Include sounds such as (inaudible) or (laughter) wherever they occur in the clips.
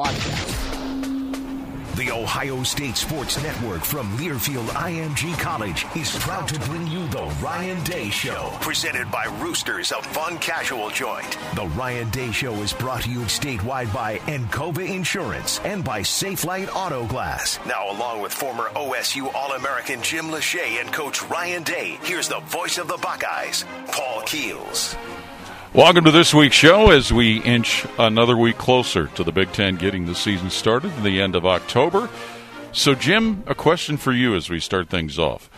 podcast. The Ohio State Sports Network from Learfield IMG College is proud to bring you the Ryan Day Show, presented by Roosters, a fun casual joint. The Ryan Day Show is brought to you statewide by Encova Insurance and by Safelite Auto Glass. Now, along with former OSU All-American Jim Lachey and Coach Ryan Day, here's the voice of the Buckeyes, Paul Keels. Welcome to this week's show as we inch another week closer to the Big Ten getting the season started in the end of October. So, Jim, a question for you as we start things off.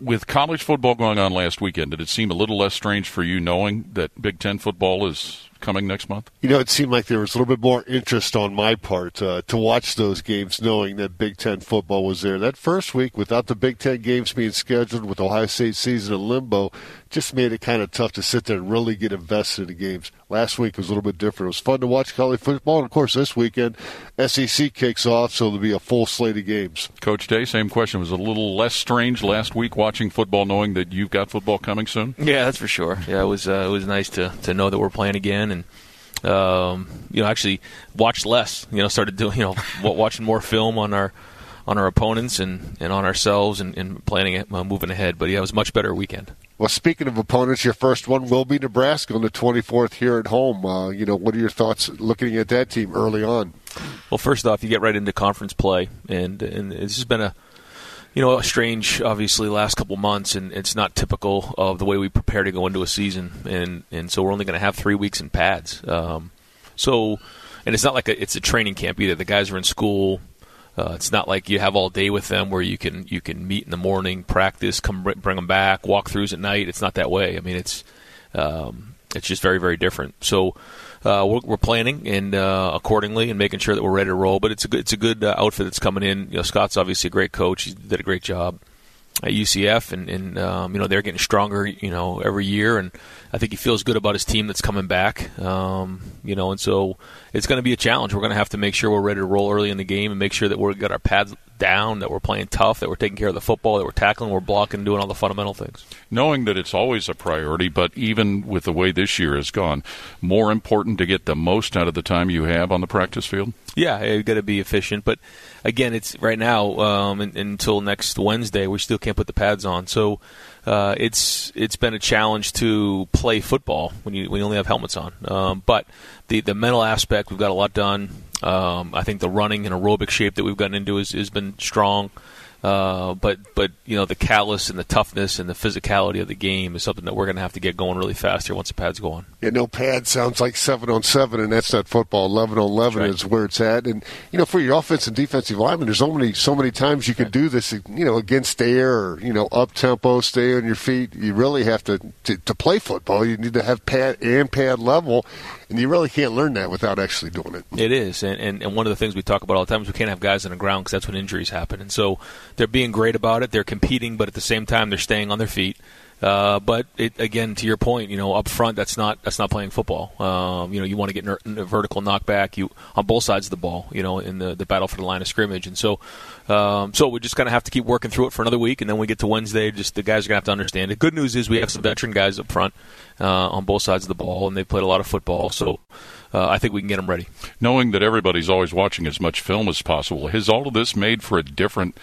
With college football going on last weekend, did it seem a little less strange for you knowing that Big Ten football is coming next month? You know, it seemed like there was a little bit more interest on my part uh, to watch those games, knowing that Big Ten football was there. That first week, without the Big Ten games being scheduled, with Ohio State season in limbo, just made it kind of tough to sit there and really get invested in the games. Last week was a little bit different. It was fun to watch college football, and of course, this weekend, SEC kicks off, so there'll be a full slate of games. Coach Day, same question. Was a little less strange last week watching football, knowing that you've got football coming soon? Yeah, that's for sure. Yeah, it was uh, it was nice to to know that we're playing again and um, you know, actually watched less. You know, started doing you know (laughs) watching more film on our on our opponents and, and on ourselves and, and planning it, uh, moving ahead. But yeah, it was a much better weekend. Well, speaking of opponents, your first one will be Nebraska on the 24th here at home. Uh, you know, what are your thoughts looking at that team early on? Well, first off, you get right into conference play, and and this has been a you know, a strange, obviously, last couple months, and it's not typical of the way we prepare to go into a season, and and so we're only going to have three weeks in pads. Um, so, and it's not like a, it's a training camp either. The guys are in school. Uh, it's not like you have all day with them where you can you can meet in the morning, practice, come bring them back, walkthroughs at night. It's not that way. I mean, it's um, it's just very very different. So uh, we're, we're, planning and uh, accordingly and making sure that we're ready to roll. But it's a good, it's a good uh, outfit that's coming in. You know, Scott's obviously a great coach. He did a great job at UCF, and, and um, you know they're getting stronger, you know, every year. And I think he feels good about his team that's coming back. Um, you know, and so it's going to be a challenge. We're going to have to make sure we're ready to roll early in the game and make sure that we've got our pads down, that we're playing tough, that we're taking care of the football, that we're tackling, we're blocking, doing all the fundamental things. Knowing that it's always a priority, but even with the way this year has gone, more important to get the most out of the time you have on the practice field. Yeah, you got to be efficient, but again, it's right now um, until next Wednesday. We still can't put the pads on, so uh, it's it's been a challenge to play football when you when you only have helmets on. Um, but the the mental aspect, we've got a lot done. Um, I think the running and aerobic shape that we've gotten into has, has been strong. Uh, but but you know the callous and the toughness and the physicality of the game is something that we're going to have to get going really fast here once the pads go on. Yeah, no pad sounds like seven on seven, and that's not football. Eleven on eleven right. is where it's at. And you know, for your offense and defensive linemen, there's so many so many times you can right. do this. You know, against air or you know up tempo, stay on your feet. You really have to, to to play football. You need to have pad and pad level, and you really can't learn that without actually doing it. It is, and, and, and one of the things we talk about all the time is we can't have guys on the ground because that's when injuries happen. And so they're being great about it. They're competing, but at the same time, they're staying on their feet. Uh, but it, again, to your point, you know, up front, that's not that's not playing football. Um, you know, you want to get ner- vertical knockback you on both sides of the ball. You know, in the, the battle for the line of scrimmage, and so um, so we're just gonna have to keep working through it for another week, and then we get to Wednesday. Just the guys are gonna have to understand it. Good news is we have some veteran guys up front uh, on both sides of the ball, and they've played a lot of football, so. Uh, I think we can get them ready. Knowing that everybody's always watching as much film as possible, has all of this made for a different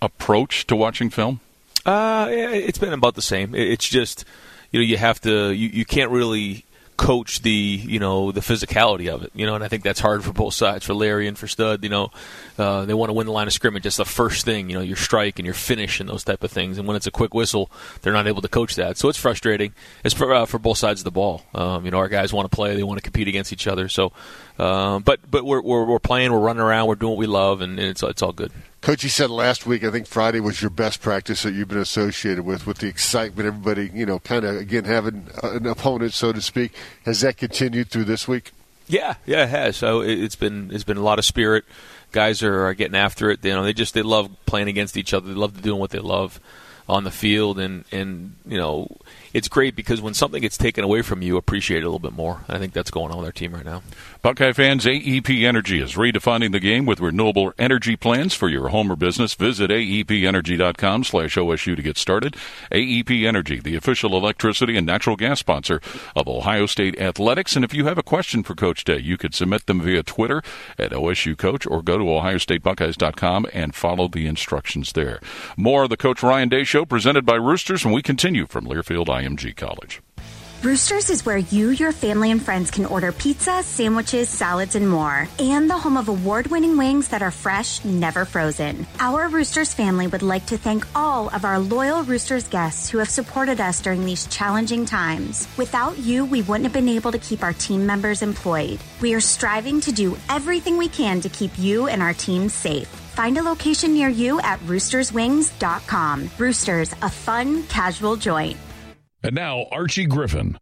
approach to watching film? Uh, it's been about the same. It's just you know you have to you, you can't really coach the you know the physicality of it you know and I think that's hard for both sides for Larry and for Stud you know. Uh, they want to win the line of scrimmage. That's the first thing you know your strike and your finish and those type of things and when it's a quick whistle they're not able to coach that. So it's frustrating. It's for, uh, for both sides of the ball. Um, you know our guys want to play they want to compete against each other. So uh, but but we're, we're, we're playing we're running around we're doing what we love and it's it's all good Coach, you said last week, I think Friday was your best practice that you've been associated with, with the excitement, everybody, you know, kind of, again, having an opponent, so to speak. Has that continued through this week? Yeah, yeah, it has. So it's been it's been a lot of spirit. Guys are, are getting after it. You know, they just they love playing against each other. They love doing what they love on the field, and and you know, it's great because when something gets taken away from you, appreciate it a little bit more. I think that's going on with our team right now. Buckeye fans, AEP Energy is redefining the game with renewable energy plans for your home or business. Visit aepenergy.com slash OSU to get started. AEP Energy, the official electricity and natural gas sponsor of Ohio State Athletics. And if you have a question for Coach Day, you could submit them via Twitter at OSU Coach or go to ohiostatebuckeyes.com and follow the instructions there. More of the Coach Ryan Day Show presented by Roosters, and we continue from Learfield IMG College. Roosters is where you, your family, and friends can order pizza, sandwiches, salads, and more. And the home of award winning wings that are fresh, never frozen. Our Roosters family would like to thank all of our loyal Roosters guests who have supported us during these challenging times. Without you, we wouldn't have been able to keep our team members employed. We are striving to do everything we can to keep you and our team safe. Find a location near you at roosterswings.com. Roosters, a fun, casual joint. And now, Archie Griffin,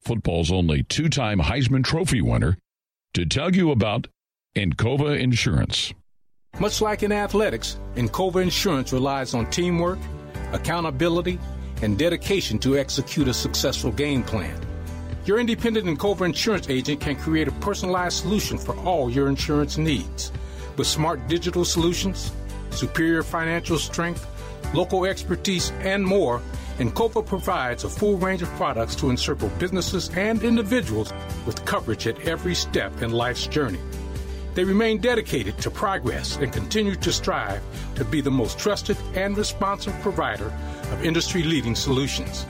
football's only two time Heisman Trophy winner, to tell you about Encova Insurance. Much like in athletics, Encova Insurance relies on teamwork, accountability, and dedication to execute a successful game plan. Your independent Encova Insurance agent can create a personalized solution for all your insurance needs. With smart digital solutions, superior financial strength, local expertise, and more, Encova provides a full range of products to encircle businesses and individuals with coverage at every step in life's journey. They remain dedicated to progress and continue to strive to be the most trusted and responsive provider of industry leading solutions.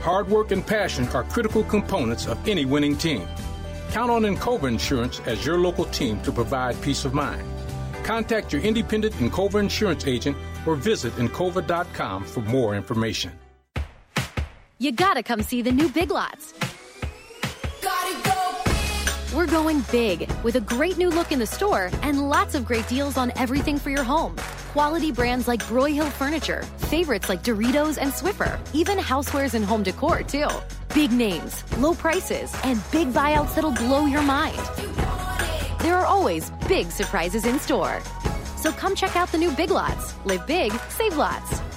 Hard work and passion are critical components of any winning team. Count on Encova Insurance as your local team to provide peace of mind. Contact your independent Encova Insurance agent or visit Encova.com for more information you gotta come see the new Big Lots. Go We're going big with a great new look in the store and lots of great deals on everything for your home. Quality brands like Broyhill Furniture, favorites like Doritos and Swiffer, even housewares and home decor, too. Big names, low prices, and big buyouts that'll blow your mind. There are always big surprises in store. So come check out the new Big Lots. Live big, save lots.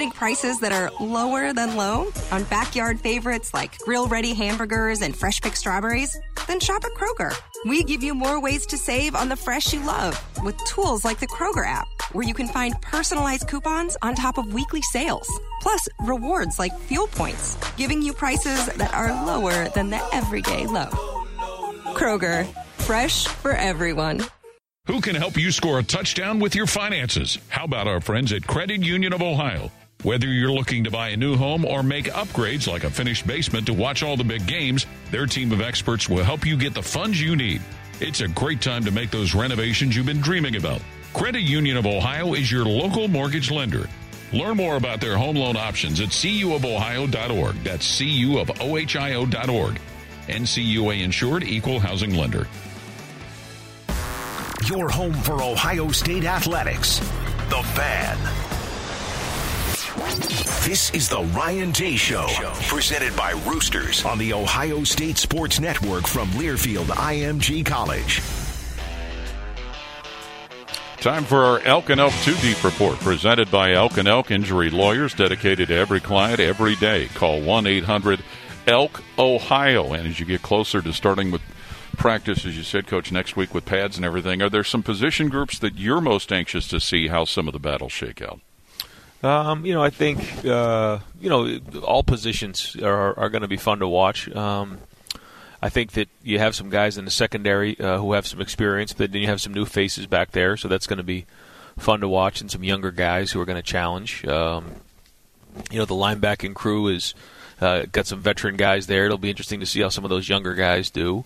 Getting prices that are lower than low on backyard favorites like grill ready hamburgers and fresh picked strawberries? Then shop at Kroger. We give you more ways to save on the fresh you love with tools like the Kroger app, where you can find personalized coupons on top of weekly sales. Plus, rewards like fuel points, giving you prices that are lower than the everyday low. Kroger, fresh for everyone. Who can help you score a touchdown with your finances? How about our friends at Credit Union of Ohio? Whether you're looking to buy a new home or make upgrades like a finished basement to watch all the big games, their team of experts will help you get the funds you need. It's a great time to make those renovations you've been dreaming about. Credit Union of Ohio is your local mortgage lender. Learn more about their home loan options at cuofohio.org. That's cuofohio.org. NCUA insured equal housing lender your home for Ohio State athletics. The Fan. This is the Ryan Day Show, presented by Roosters on the Ohio State Sports Network from Learfield IMG College. Time for our Elk and Elk 2 Deep Report, presented by Elk and Elk Injury Lawyers, dedicated to every client every day. Call 1 800 Elk Ohio. And as you get closer to starting with practice, as you said, Coach, next week with pads and everything. Are there some position groups that you're most anxious to see how some of the battles shake out? Um, you know, I think uh, you know all positions are, are going to be fun to watch. Um, I think that you have some guys in the secondary uh, who have some experience, but then you have some new faces back there, so that's going to be fun to watch, and some younger guys who are going to challenge. Um, you know, the linebacking crew is uh, got some veteran guys there. It'll be interesting to see how some of those younger guys do.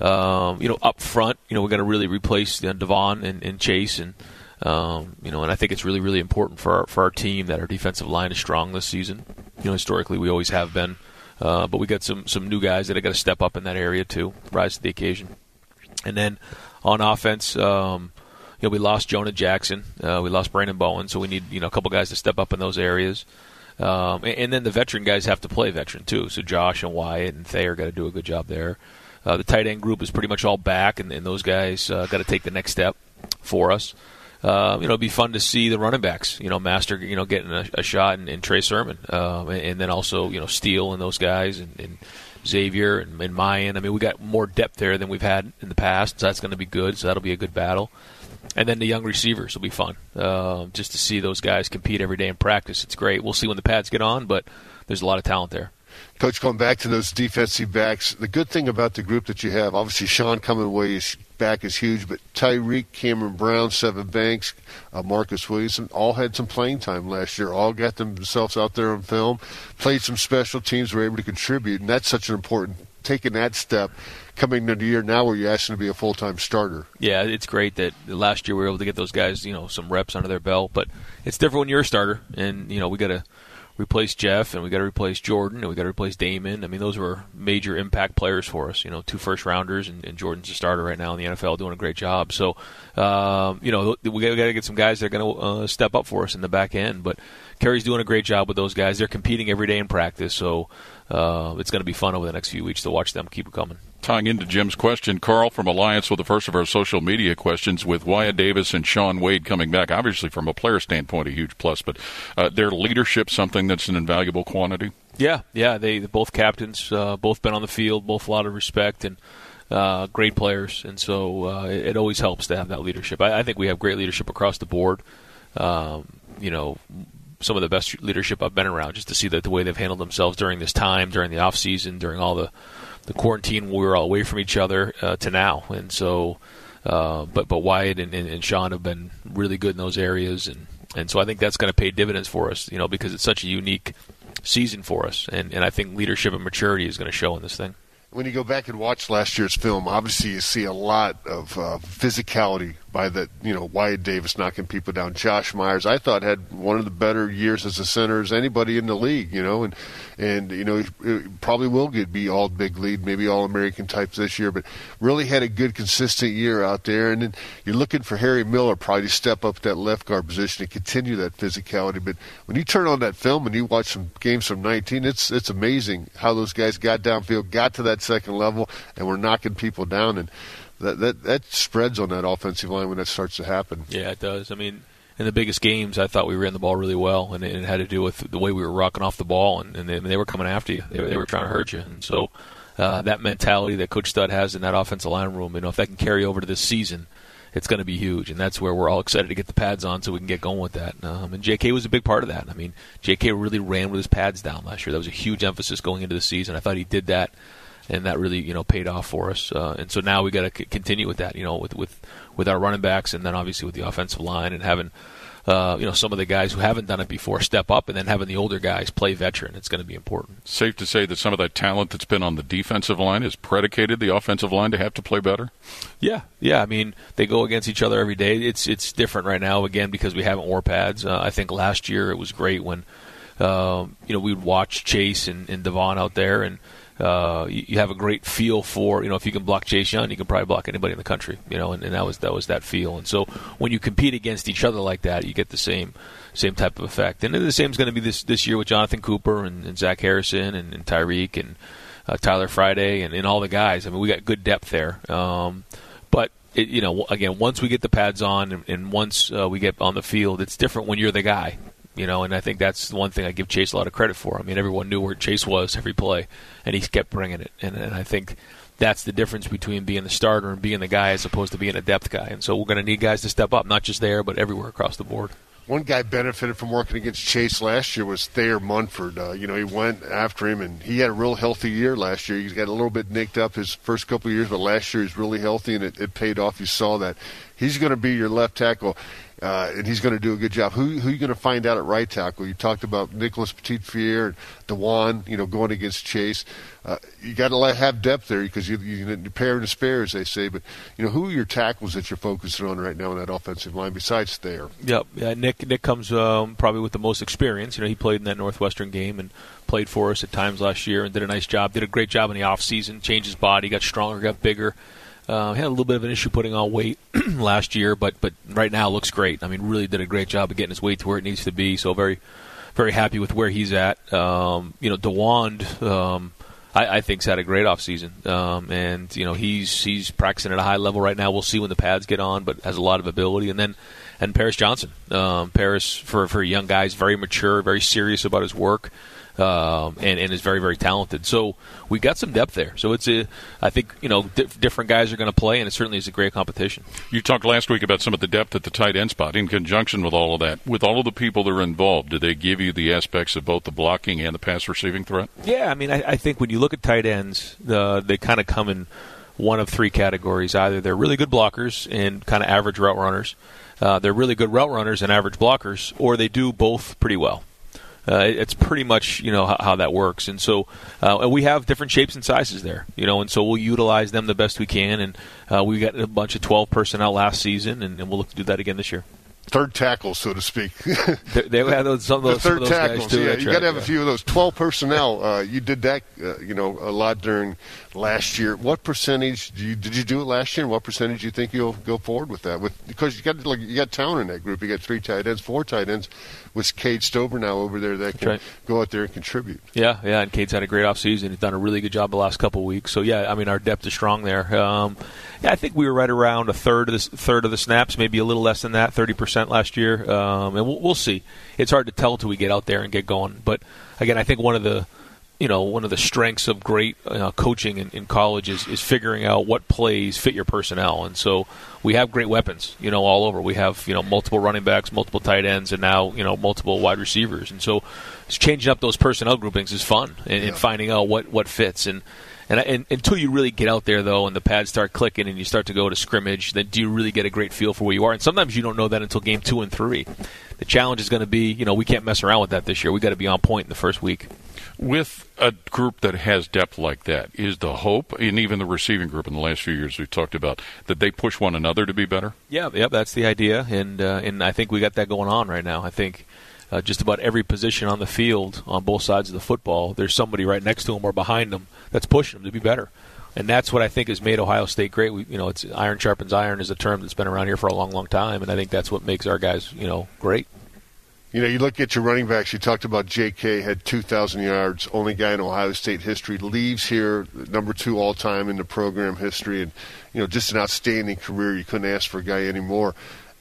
Um, you know, up front, you know, we're going to really replace you know, Devon and, and Chase, and um, you know, and I think it's really, really important for our, for our team that our defensive line is strong this season. You know, historically we always have been, uh, but we got some some new guys that are going to step up in that area too, rise to the occasion. And then on offense, um, you know, we lost Jonah Jackson, uh, we lost Branden Bowen, so we need you know a couple guys to step up in those areas. Um, and, and, then the veteran guys have to play veteran too. So Josh and Wyatt and Thayer got to do a good job there. Uh, the tight end group is pretty much all back, and, and those guys uh, got to take the next step. for us. Uh, you know, it'd be fun to see the running backs, you know, Master, you know, getting a, a shot in, in Trey Sermon, um, and, and, then also, you know, Steele and those guys, and, and Xavier and, and Miyan. I mean, we got more depth there than we've had in the past, so that's going to be good. So that'll be a good battle. And then the young receivers will be fun, uh, just to see those guys compete every day in practice. It's great. We'll see when the pads get on, but there's a lot of talent there. Coach, going back to those defensive backs, the good thing about the group that you have, obviously Shaun coming away is back is huge, but Tyreke, Cameron Brown, Sevyn Banks, uh, Marcus Williamson all had some playing time last year. All got themselves out there on film, played some special teams, were able to contribute, and that's such an important taking that step coming into the year now where you're asking to be a full time starter. Yeah, it's great that last year we were able to get those guys, you know, some reps under their belt, but it's different when you're a starter, and you know we got to replace Jeff and we got to replace Jordan and we got to replace Damon. I mean, those were major impact players for us. You know, two first rounders and, and Jordan's a starter right now in the NFL, doing a great job. So, um, you know, we got, to get some guys that are going to uh, step up for us in the back end. But Kerry's doing a great job with those guys. They're competing every day in practice, so uh, it's going to be fun over the next few weeks to watch them keep coming tying into Jim's question, Carl from Alliance with the first of our social media questions with Wyatt Davis and Shaun Wade coming back. Obviously, from a player standpoint, a huge plus, but uh, their leadership something that's an invaluable quantity. Yeah, yeah, they both captains, uh, both been on the field, both a lot of respect and uh, great players, and so uh, it, it, always helps to have that leadership. I, I, think we have great leadership across the board. Um, you know, some of the best leadership I've been around, just to see that the way they've handled themselves during this time, during the off season, during all the the quarantine we were all away from each other uh, to now, and so. Uh, but but Wyatt and, and, and, Shaun have been really good in those areas, and, and so I think that's going to pay dividends for us, you know, because it's such a unique season for us, and, and I think leadership and maturity is going to show in this thing. When you go back and watch last year's film, obviously you see a lot of uh, physicality by that, you know, Wyatt Davis knocking people down. Josh Myers, I thought had one of the better years as a center as anybody in the league, you know, and and you know he probably will get be all big lead, maybe all American types this year, but really had a good consistent year out there. And then you're looking for Harry Miller probably to step up that left guard position and continue that physicality. But when you turn on that film and you watch some games from 19, it's it's amazing how those guys got downfield, got to that second level, and were knocking people down and that that that spreads on that offensive line when that starts to happen. Yeah, it does. I mean, in the biggest games, I thought we ran the ball really well, and it, had to do with the way we were rocking off the ball, and, and they, they, were coming after you. They, they, were trying to hurt you, and so uh, that mentality that Coach Stud has in that offensive line room, you know, if that can carry over to this season, it's going to be huge, and that's where we're all excited to get the pads on so we can get going with that. Um, and J.K. was a big part of that. I mean, J.K. really ran with his pads down last year. That was a huge emphasis going into the season. I thought he did that and that really you know paid off for us. Uh, and so now we got to c- continue with that, you know, with with with our running backs, and then obviously with the offensive line, and having. Uh, you know, some of the guys who haven't done it before step up, and then having the older guys play veteran. It's going to be important. Safe to say that some of that talent that's been on the defensive line has predicated the offensive line to have to play better. Yeah, yeah. I mean, they go against each other every day. It's it's different right now again because we haven't wore pads. Uh, I think last year it was great when uh, you know we would watch Chase and, and Devon out there and uh, you, you, have a great feel for you know if you can block Chase Young, you can probably block anybody in the country. You know, and, and that was that was that feel. And so when you compete against each other like that, you get the same same type of effect. And the same is going to be this this year with Jonathan Cooper and, and Zach Harrison and, and Tyreke and uh, Tyler Friday and, and all the guys. I mean, we got good depth there. Um, but it, you know, again, once we get the pads on and, and once uh, we get on the field, it's different when you're the guy you know, and I think that's the one thing I give Chase a lot of credit for. I mean, everyone knew where Chase was every play, and he kept bringing it. And, and I think that's the difference between being the starter and being the guy as opposed to being a depth guy. And so we're going to need guys to step up, not just there, but everywhere across the board. One guy benefited from working against Chase last year was Thayer Munford. Uh, you know, he went after him, and he had a real healthy year last year. He's got a little bit nicked up his first couple of years, but last year he's really healthy, and it, it paid off. You saw that. He's going to be your left tackle uh, and he's going to do a good job. Who who are you going to find out at right tackle? You talked about Nicholas Petit-Frere and Dawand, you know, going against Chase. Uh, you got to have depth there because you you pair and spare, as they say. But you know, who are your tackles that you're focusing on right now in that offensive line besides Thayer? Yep, yeah, Nick Nick comes um, probably with the most experience. You know, he played in that Northwestern game and played for us at times last year and did a nice job. Did a great job in the off season. Changed his body, got stronger, got bigger. Uh, had a little bit of an issue putting on weight (clears throat) last year, but but right now looks great. I mean, really did a great job of getting his weight to where it needs to be. So very, very happy with where he's at. Um, you know, Dawand, um, I, I think's had a great offseason. Um, and, you know, he's he's practicing at a high level right now. We'll see when the pads get on, but has a lot of ability. And then and Paris Johnson. Um, Paris, for, for young guys, very mature, very serious about his work um, and, and is very very talented. So we got some depth there. So it's a I think you know di- different guys are going to play, and it certainly is a great competition. You talked last week about some of the depth at the tight end spot in conjunction with all of that. With all of the people that are involved, do they give you the aspects of both the blocking and the pass receiving threat? Yeah, I mean I, I think when you look at tight ends, uh, they kind of come in one of three categories. Either they're really good blockers and kind of average route runners. Uh, they're really good route runners and average blockers, or they do both pretty well. Uh, it's pretty much you know how, how that works, and so uh, and we have different shapes and sizes there, you know, and so we'll utilize them the best we can. And uh, we got a bunch of twelve personnel last season, and, and we'll look to do that again this year third tackle, so to speak. (laughs) they, they have those, some of those, the third those tackles. Too, yeah, you got to have yeah. a few of those. Twelve personnel. Uh, you did that, uh, you know, a lot during last year. What percentage do you, did you do it last year? And what percentage do you think you'll go forward with that? With because you got like you got talent in that group. You got three tight ends, four tight ends, with Cade Stover now over there that can right. go out there and contribute. Yeah, yeah, and Cade's had a great offseason. He's done a really good job the last couple of weeks. So yeah, I mean our depth is strong there. Um, yeah, I think we were right around a third of the third of the snaps, maybe a little less than that, thirty percent last year. Um, and we'll, we'll see. It's hard to tell until we get out there and get going. But again, I think one of the you know one of the strengths of great uh, coaching in, in college is, is figuring out what plays fit your personnel and so we have great weapons you know all over we have you know multiple running backs multiple tight ends and now you know multiple wide receivers and so changing up those personnel groupings is fun and, Yeah. and finding out what what fits and and, and until you really get out there though and the pads start clicking and you start to go to scrimmage then do you really get a great feel for where you are and sometimes you don't know that until game two and three the challenge is going to be you know we can't mess around with that this year we got to be on point in the first week With a group that has depth like that, is the hope, and even the receiving group in the last few years we've talked about, that they push one another to be better? Yeah, yep, that's the idea, and uh, and I think we got that going on right now. I think uh, just about every position on the field on both sides of the football, there's somebody right next to him or behind him that's pushing him to be better, and that's what I think has made Ohio State great. We, you know, it's iron sharpens iron is a term that's been around here for a long, long time, and I think that's what makes our guys, you know, great. You know, you look at your running backs. You talked about J.K. had 2,000 yards, only guy in Ohio State history. Leaves here, number two all time in the program history, and you know, just an outstanding career. You couldn't ask for a guy anymore.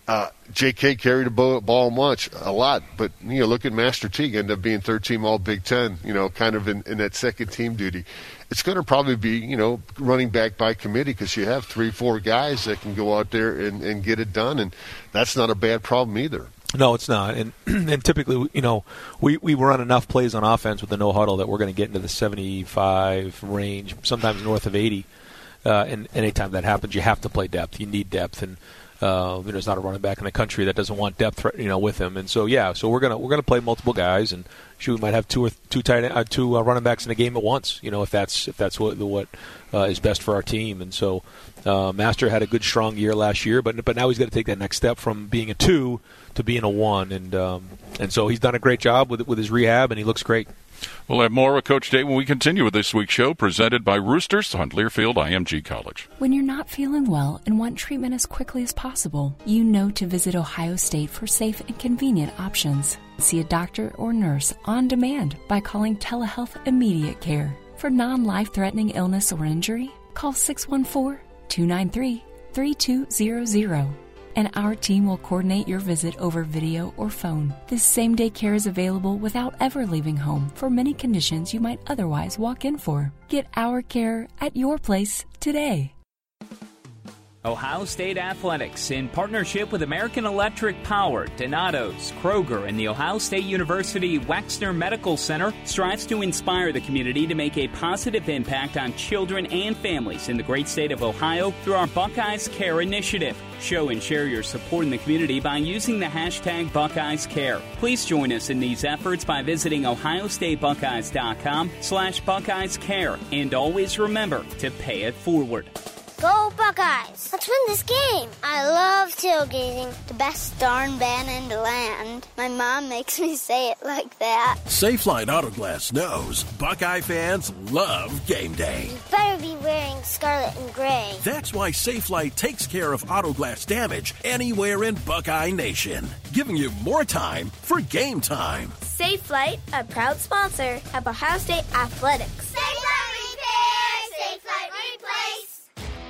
Uh, J.K. carried a ball, much, a lot, but you know, look at Master Teague, end up being third team All Big Ten. You know, kind of in, in that second team duty. It's going to probably be you know running back by committee because you have three, four guys that can go out there and, and get it done, and that's not a bad problem either. No, it's not. And (clears throat) and typically, you know, we, we run enough plays on offense with the no huddle that we're going to get into the 75 range, sometimes north of 80. Uh, and anytime that happens, you have to play depth. You need depth, and uh, you know, there's not a running back in the country that doesn't want depth, you know, with him. And so, yeah, so we're gonna we're gonna play multiple guys, and shoot, we might have two or two tight uh, two uh, running backs in a game at once. You know, if that's if that's what what uh, is best for our team. And so, uh, Master had a good strong year last year, but but now he's got to take that next step from being a two to being a one, and um, and so he's done a great job with with his rehab, and he looks great. We'll have more with Coach Day when we continue with this week's show, presented by Roosters on Learfield IMG College. When you're not feeling well and want treatment as quickly as possible, you know to visit Ohio State for safe and convenient options. See a doctor or nurse on demand by calling Telehealth Immediate Care. For non life threatening illness or injury, call 614 293 3200 and our team will coordinate your visit over video or phone. This same day care is available without ever leaving home for many conditions you might otherwise walk in for. Get our care at your place today. Ohio State Athletics, in partnership with American Electric Power, Donatos, Kroger, and the Ohio State University Wexner Medical Center, strives to inspire the community to make a positive impact on children and families in the great state of Ohio through our Buckeyes Care initiative. Show and share your support in the community by using the hashtag Buckeyes Care. Please join us in these efforts by visiting ohiostatebuckeyes.com slash Buckeyes Care. And always remember to pay it forward. Go Buckeyes! Let's win this game! I love tailgating, the best darn band in the land. My mom makes me say it like that. Safelite Autoglass knows Buckeye fans love game day. You better be wearing scarlet and gray. That's why Safelite takes care of autoglass damage anywhere in Buckeye Nation, giving you more time for game time. Safelite, a proud sponsor of Ohio State Athletics. Safe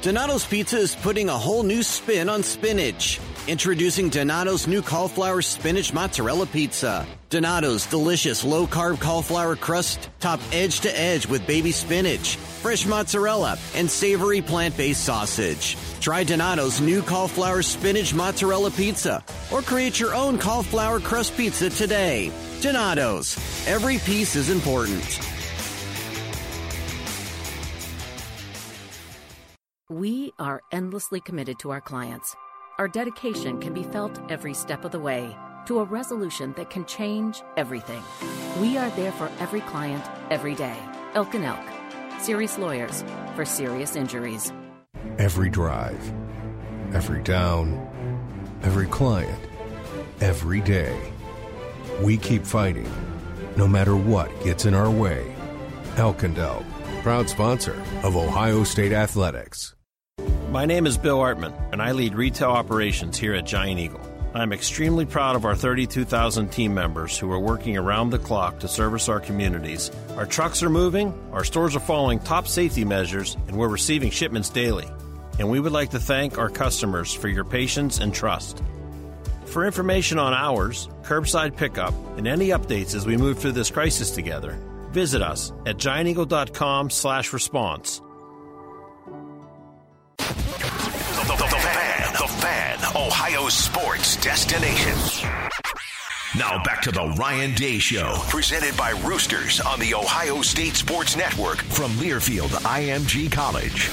Donato's Pizza is putting a whole new spin on spinach. Introducing Donato's new cauliflower spinach mozzarella pizza. Donato's delicious low carb cauliflower crust topped edge to edge with baby spinach, fresh mozzarella, and savory plant based sausage. Try Donato's new cauliflower spinach mozzarella pizza or create your own cauliflower crust pizza today. Donato's. Every piece is important. We are endlessly committed to our clients. Our dedication can be felt every step of the way to a resolution that can change everything. We are there for every client, every day. Elk and Elk. Serious lawyers for serious injuries. Every drive, every down, every client, every day. We keep fighting, no matter what gets in our way. Elk and Elk, proud sponsor of Ohio State Athletics. My name is Bill Artman, and I lead retail operations here at Giant Eagle. I'm extremely proud of our 32,000 team members who are working around the clock to service our communities. Our trucks are moving, our stores are following top safety measures, and we're receiving shipments daily. And we would like to thank our customers for your patience and trust. For information on hours, curbside pickup, and any updates as we move through this crisis together, visit us at gianteagle.com/response. fan, Ohio sports destination. Now back to the Ryan Day Show, presented by Roosters on the Ohio State Sports Network from Learfield IMG College.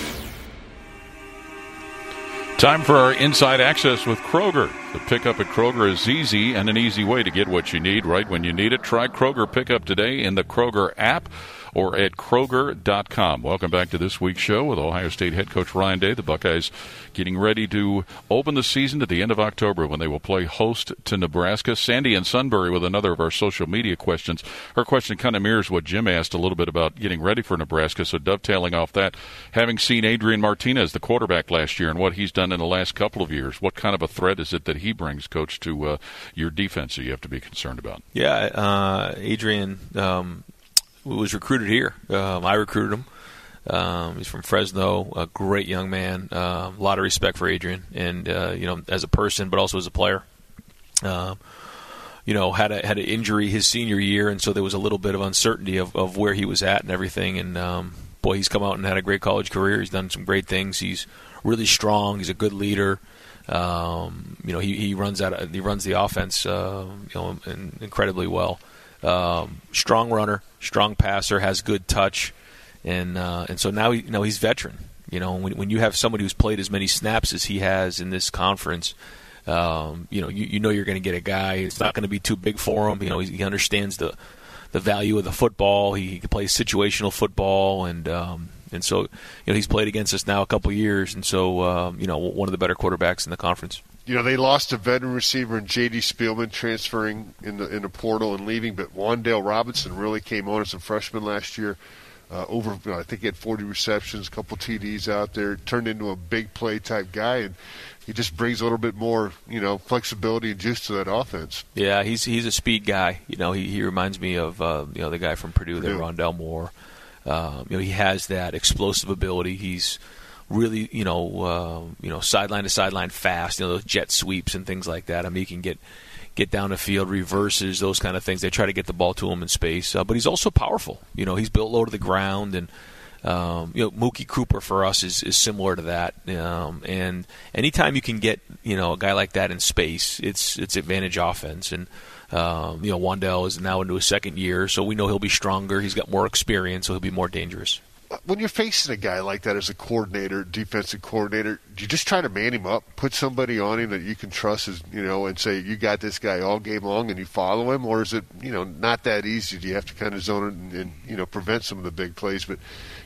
Time for our inside access with Kroger. The pickup at Kroger is easy and an easy way to get what you need right when you need it. Try Kroger pickup today in the Kroger app or at Kroger.com. Welcome back to this week's show with Ohio State head coach Ryan Day. The Buckeyes getting ready to open the season at the end of October when they will play host to Nebraska. Sandy and Sunbury with another of our social media questions. Her question kind of mirrors what Jim asked a little bit about getting ready for Nebraska. So dovetailing off that, having seen Adrian Martinez, the quarterback last year, and what he's done in the last couple of years, what kind of a threat is it that he brings, coach, to uh, your defense that you have to be concerned about? Yeah, uh, Adrian um, was recruited here. Um, I recruited him. Um, he's from Fresno, a great young man. Uh, a lot of respect for Adrian, and uh, you know, as a person, but also as a player. Uh, you know, had a had an injury his senior year, and so there was a little bit of uncertainty of, of where he was at and everything. And um, boy, he's come out and had a great college career. He's done some great things. He's really strong. He's a good leader. Um, you know, he, he runs out. He runs the offense, uh, you know, in, incredibly well. Um, strong runner, strong passer, has good touch, and uh, and so now he, you know he's veteran. You know, when, when you have somebody who's played as many snaps as he has in this conference, um, you know you, you know you're going to get a guy. It's not going to be too big for him. You know, he, he understands the the value of the football. He, he plays situational football, and um, and so you know he's played against us now a couple years, and so um, you know one of the better quarterbacks in the conference you know, they lost a veteran receiver in J.D. Spielman transferring in the in the portal and leaving, but Wan'Dale Robinson really came on as a freshman last year. Uh, over, you know, I think he had 40 receptions, a couple TDs out there, turned into a big play type guy, and he just brings a little bit more, you know, flexibility and juice to that offense. Yeah, he's he's a speed guy. You know, he, he reminds me of uh, you know the guy from Purdue, Purdue. there, Rondale Moore. Um, you know, he has that explosive ability. He's really, you know, uh, you know, sideline to sideline fast. You know, those jet sweeps and things like that. I mean, he can get get down the field, reverses, those kind of things. They try to get the ball to him in space, uh, but he's also powerful. You know, he's built low to the ground, and um, you know, Mookie Cooper for us is, is similar to that. Um, and anytime you can get you know a guy like that in space, it's it's advantage offense. And um, you know, Wan'Dale is now into his second year, so we know he'll be stronger. He's got more experience, so he'll be more dangerous when you're facing a guy like that as a coordinator, defensive coordinator, do you just try to man him up, put somebody on him that you can trust, as you know, and say you got this guy all game long, and you follow him, or is it you know not that easy? Do you have to kind of zone it and, and you know prevent some of the big plays? But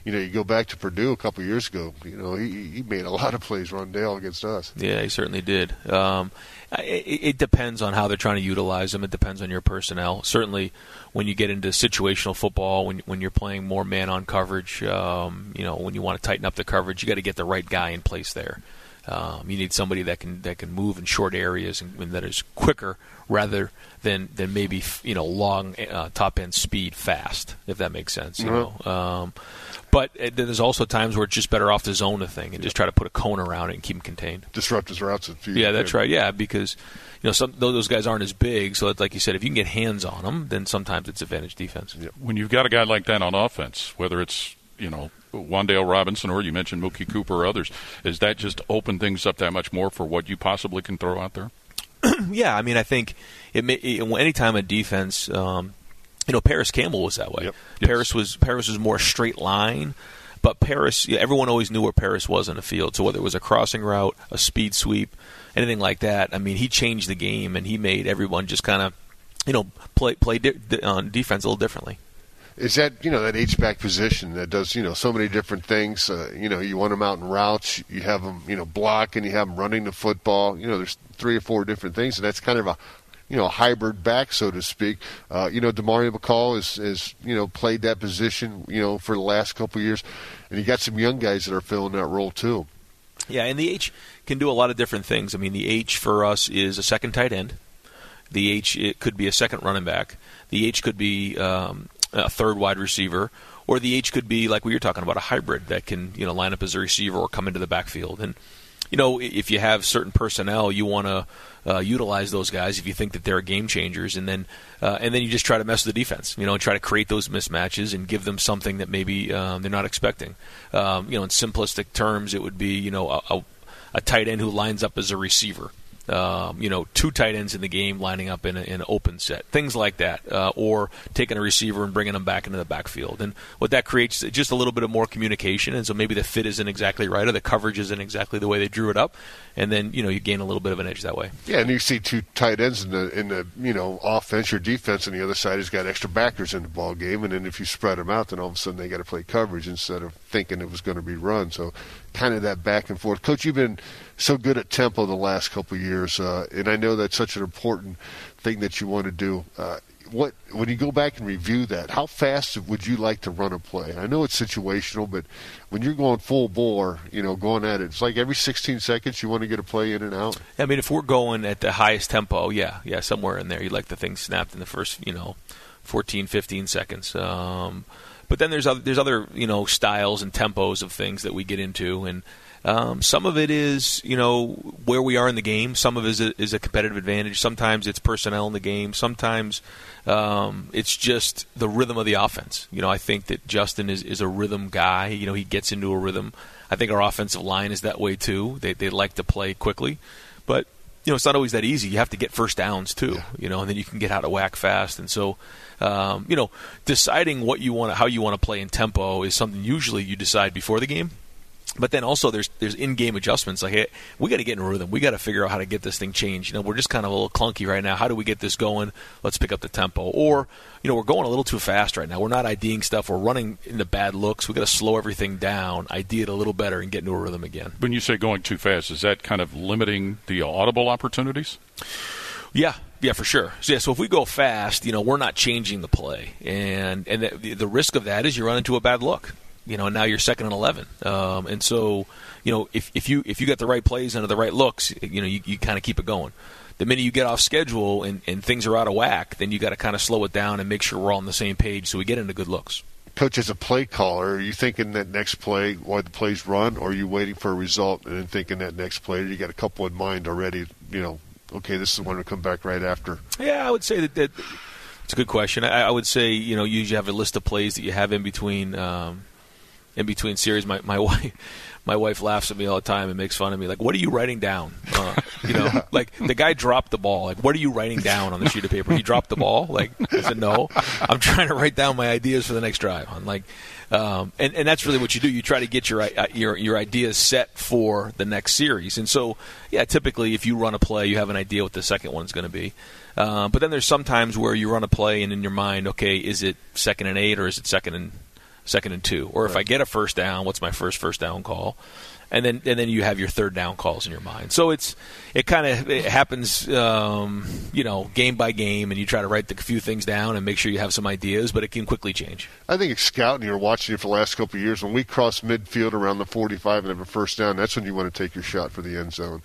you know, you go back to Purdue a couple years ago, you know, he, he made a lot of plays, run Rondale against us. Yeah, he certainly did. Um, it, it depends on how they're trying to utilize him. It depends on your personnel. Certainly when you get into situational football, when when you're playing more man on coverage, um, you know, when you want to tighten up the coverage, you got to get the right guy in place there. Um, you need somebody that can that can move in short areas and, and that is quicker rather than than maybe you know long uh, top end speed fast, if that makes sense. You Mhm. know. Um, but uh, there's also times where it's just better off to zone the thing and just try to put a cone around it and keep him contained. Disrupt his routes. If you Yeah, that's right. Yeah, because you know some though those guys aren't as big, so it's like you said, if you can get hands on them, then sometimes it's advantage defense. When you've got a guy like that on offense, whether it's you know Wan'Dale Robinson or you mentioned Mookie Cooper or others, is that just open things up that much more for what you possibly can throw out there? (clears throat) yeah, I mean, I think it may, it, anytime a defense, um, you know, Parris Campbell was that way. Parris was Parris was more straight line, but Parris, yeah, everyone always knew where Parris was in the field. So whether it was a crossing route, a speed sweep, anything like that, I mean, he changed the game and he made everyone just kind of, you know, play play di- di- on defense a little differently. Is that you know that H back position that does you know so many different things? Uh, you know, you want them out in routes, you have them you know block, and you have them running the football. You know, there's three or four different things, and that's kind of a you know hybrid back, so to speak. Uh, you know, Demario McCall is is you know played that position you know for the last couple years, and you got some young guys that are filling that role too. Yeah, and the H can do a lot of different things. I mean, the H for us is a second tight end. The H it could be a second running back. The H could be um, a third wide receiver, or the H could be like we were talking about a hybrid that can you know line up as a receiver or come into the backfield. And you know, if you have certain personnel, you want to uh, utilize those guys if you think that they're game changers, and then uh, and then you just try to mess with the defense. You know, and try to create those mismatches and give them something that maybe um, they're not expecting. Um, you know, in simplistic terms, it would be you know a, a, a tight end who lines up as a receiver. Um, you know, two tight ends in the game lining up in, an open set, things like that, uh, or taking a receiver and bringing them back into the backfield. And what that creates is just a little bit of more communication, and so maybe the fit isn't exactly right, or the coverage isn't exactly the way they drew it up, and then you know you gain a little bit of an edge that way. Yeah, and you see two tight ends in the in the you know offense or defense, and the other side has got extra backers in the ball game, and then if you spread them out, then all of a sudden they got to play coverage instead of thinking it was going to be run. So kind of that back and forth. Coach, you've been so good at tempo the last couple years, uh, and I know that's such an important thing that you want to do. Uh, what when you go back and review that, how fast would you like to run a play? I know it's situational, but when you're going full bore, you know, going at it, it's like every 16 seconds you want to get a play in and out. I mean, if we're going at the highest tempo, yeah, yeah, somewhere in there, you'd like the thing snapped in the first, you know, 14, 15 seconds. Um, but then there's other, there's other you know styles and tempos of things that we get into, and um, some of it is you know where we are in the game. Some of it is a, is a competitive advantage. Sometimes it's personnel in the game. Sometimes um, it's just the rhythm of the offense. You know, I think that Justin is, is a rhythm guy. You know, he gets into a rhythm. I think our offensive line is that way too. They they like to play quickly, but you know it's not always that easy. You have to get first downs too. You know, and then you can get out of whack fast. And so, um, you know, deciding what you want, how you want to play in tempo is something usually you decide before the game. But then also there's there's in-game adjustments. Like hey, we got to get in a rhythm. We got to figure out how to get this thing changed. You know, we're just kind of a little clunky right now. How do we get this going? Let's pick up the tempo. Or you know, we're going a little too fast right now. We're not IDing stuff. We're running into bad looks. We got to slow everything down, ID it a little better, and get into a rhythm again. When you say going too fast, is that kind of limiting the audible opportunities? Yeah, yeah, for sure. So, yeah, so if we go fast, you know, we're not changing the play, and and the, the risk of that is you run into a bad look. You know, and now you're second and eleven, um, and so you know if, if you if you get the right plays and the right looks, you know, you, you kind of keep it going. The minute you get off schedule and, and things are out of whack, then you got to kind of slow it down and make sure we're all on the same page so we get into good looks. Coach, as a play caller, are you thinking that next play while the plays run, or are you waiting for a result and then thinking that next play? You got a couple in mind already. You know, okay, this is the one to come back right after. Yeah, I would say that, that it's a good question. I, I would say you know you usually have a list of plays that you have in between um, in between series. My my (laughs) wife my wife laughs at me all the time and makes fun of me. Like, what are you writing down? Uh, you know, like the guy dropped the ball. Like, what are you writing down on the sheet of paper? He dropped the ball. Like, I said, no. I'm trying to write down my ideas for the next drive. Like, um, and and that's really what you do. You try to get your uh, your your ideas set for the next series. And so, yeah, typically if you run a play, you have an idea what the second one's going to be. Uh, but then there's sometimes where you run a play and in your mind, okay, is it second and eight or is it second and second and two, or if I get a first down, what's my first first down call? and then and then you have your third down calls in your mind. So it's it kind of it happens, um, you know, game by game, and you try to write the few things down and make sure you have some ideas, but it can quickly change. I think scouting. You're watching it for the last couple of years. When we cross midfield around the 45 and have a first down, that's when you want to take your shot for the end zone.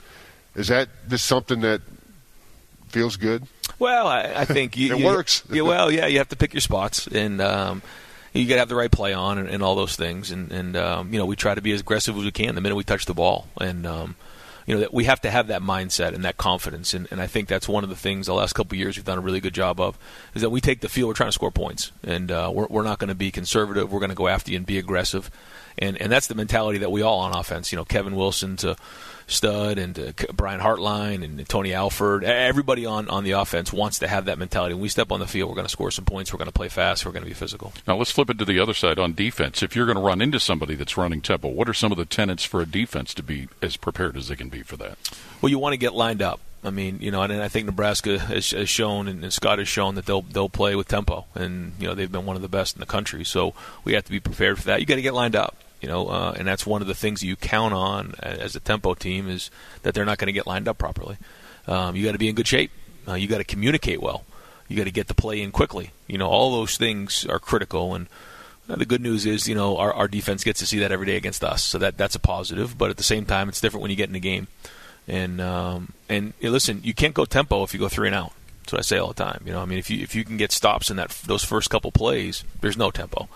Is that this something that feels good? Well, I, I think you, (laughs) it you, works. You, well, yeah, you have to pick your spots, and um, you got to have the right play on and, and all those things. And, and um, you know, we try to be as aggressive as we can the minute we touch the ball. And um, you know, that we have to have that mindset and that confidence. And, and I think that's one of the things the last couple years we've done a really good job of is that we take the field, we're trying to score points, and uh, we're, we're not going to be conservative. We're going to go after you and be aggressive. And and that's the mentality that we all on offense. You know, Kevin Wilson to Stud and uh, Brian Hartline and Tony Alford. Everybody on, on the offense wants to have that mentality. When we step on the field, we're going to score some points. We're going to play fast. We're going to be physical. Now let's flip it to the other side on defense. If you're going to run into somebody that's running tempo, what are some of the tenets for a defense to be as prepared as they can be for that? Well, you want to get lined up. I mean, you know, and I think Nebraska has, has shown and Scott has shown that they'll they'll play with tempo, and you know they've been one of the best in the country. So we have to be prepared for that. You got to get lined up you know, uh, and that's one of the things you count on as a tempo team is that they're not going to get lined up properly. Um, you got to be in good shape. Uh, you got to communicate well. You got to get the play in quickly. You know, all those things are critical. And uh, the good news is, you know, our, our defense gets to see that every day against us, so that that's a positive. But at the same time, it's different when you get in the game. And um, and you know, listen, you can't go tempo if you go three and out. That's what I say all the time. You know, I mean, if you if you can get stops in that those first couple plays, there's no tempo.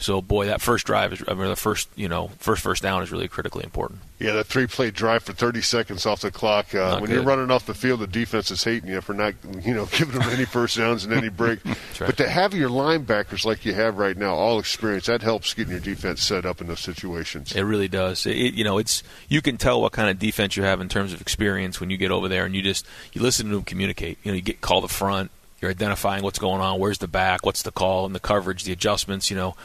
So boy, that first drive is I mean, the first you know first first down is really critically important. Yeah, that three play drive for 30 seconds off the clock. Uh, when good. you're running off the field, the defense is hating you for not you know (laughs) giving them any first downs and any break. (laughs) right. But to have your linebackers like you have right now, all experience, that helps getting your defense set up in those situations. It really does. It, you know, it's you can tell what kind of defense you have in terms of experience when you get over there and you just you listen to them communicate. You know, you get call the front. You're identifying what's going on. Where's the back? What's the call and the coverage, the adjustments. You know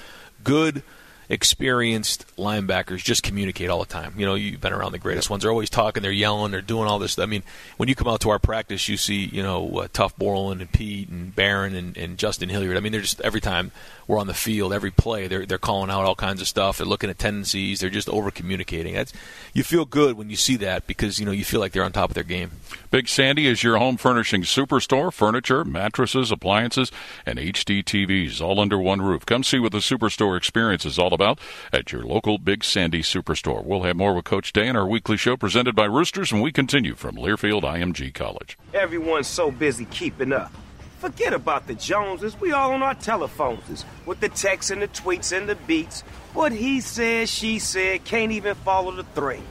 good experienced linebackers just communicate all the time. You know, you've been around the greatest ones. They're always talking, they're yelling, they're doing all this. I mean, when you come out to our practice, you see, you know, uh, Tuf Borland and Pete and Baron and, and Justin Hilliard. I mean, they're just every time we're on the field, every play, they're they're calling out all kinds of stuff. They're looking at tendencies. They're just over communicating. That's you feel good when you see that because you know you feel like they're on top of their game. Big Sandy is your home furnishing superstore. Furniture, mattresses, appliances, and HD TVs all under one roof. Come see what the superstore experience is all about at your local Big Sandy superstore. We'll have more with Coach Day in our weekly show presented by Roosters and we continue from Learfield IMG College. Everyone's so busy keeping up. Forget about the Joneses. We all on our telephones with the texts and the tweets and the beats. What he said, she said, can't even follow the thread.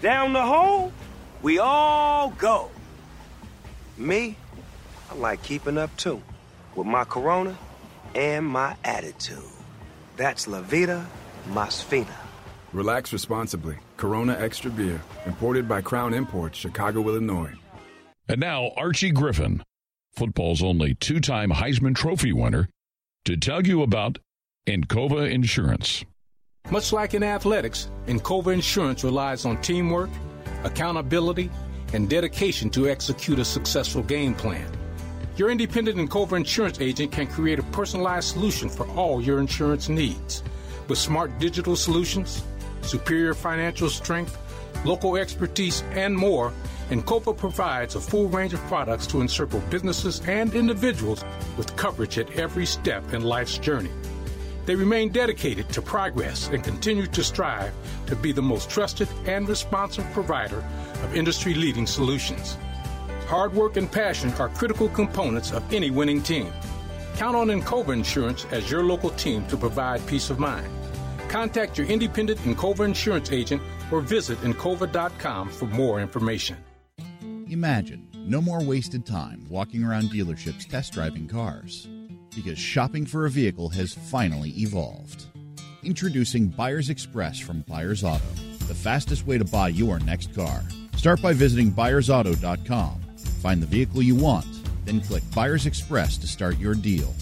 Down the hole, we all go. Me, I like keeping up too, with my Corona and my attitude. That's La Vida Más Fina. Relax responsibly. Corona Extra Beer, imported by Crown Imports, Chicago, Illinois. And now, Archie Griffin football's only two time Heisman Trophy winner, to tell you about Encova Insurance. Much like in athletics, Encova Insurance relies on teamwork, accountability, and dedication to execute a successful game plan. Your independent Encova insurance agent can create a personalized solution for all your insurance needs. With smart digital solutions, superior financial strength, local expertise, and more, Encova provides a full range of products to encircle businesses and individuals with coverage at every step in life's journey. They remain dedicated to progress and continue to strive to be the most trusted and responsive provider of industry leading solutions. Hard work and passion are critical components of any winning team. Count on Encova Insurance as your local team to provide peace of mind. Contact your independent Encova insurance agent or visit Encova.com for more information. Imagine no more wasted time walking around dealerships test driving cars. Because shopping for a vehicle has finally evolved. Introducing Buyers Express from Buyers Auto, the fastest way to buy your next car. Start by visiting buyersauto.com. Find the vehicle you want, then click Buyers Express to start your deal.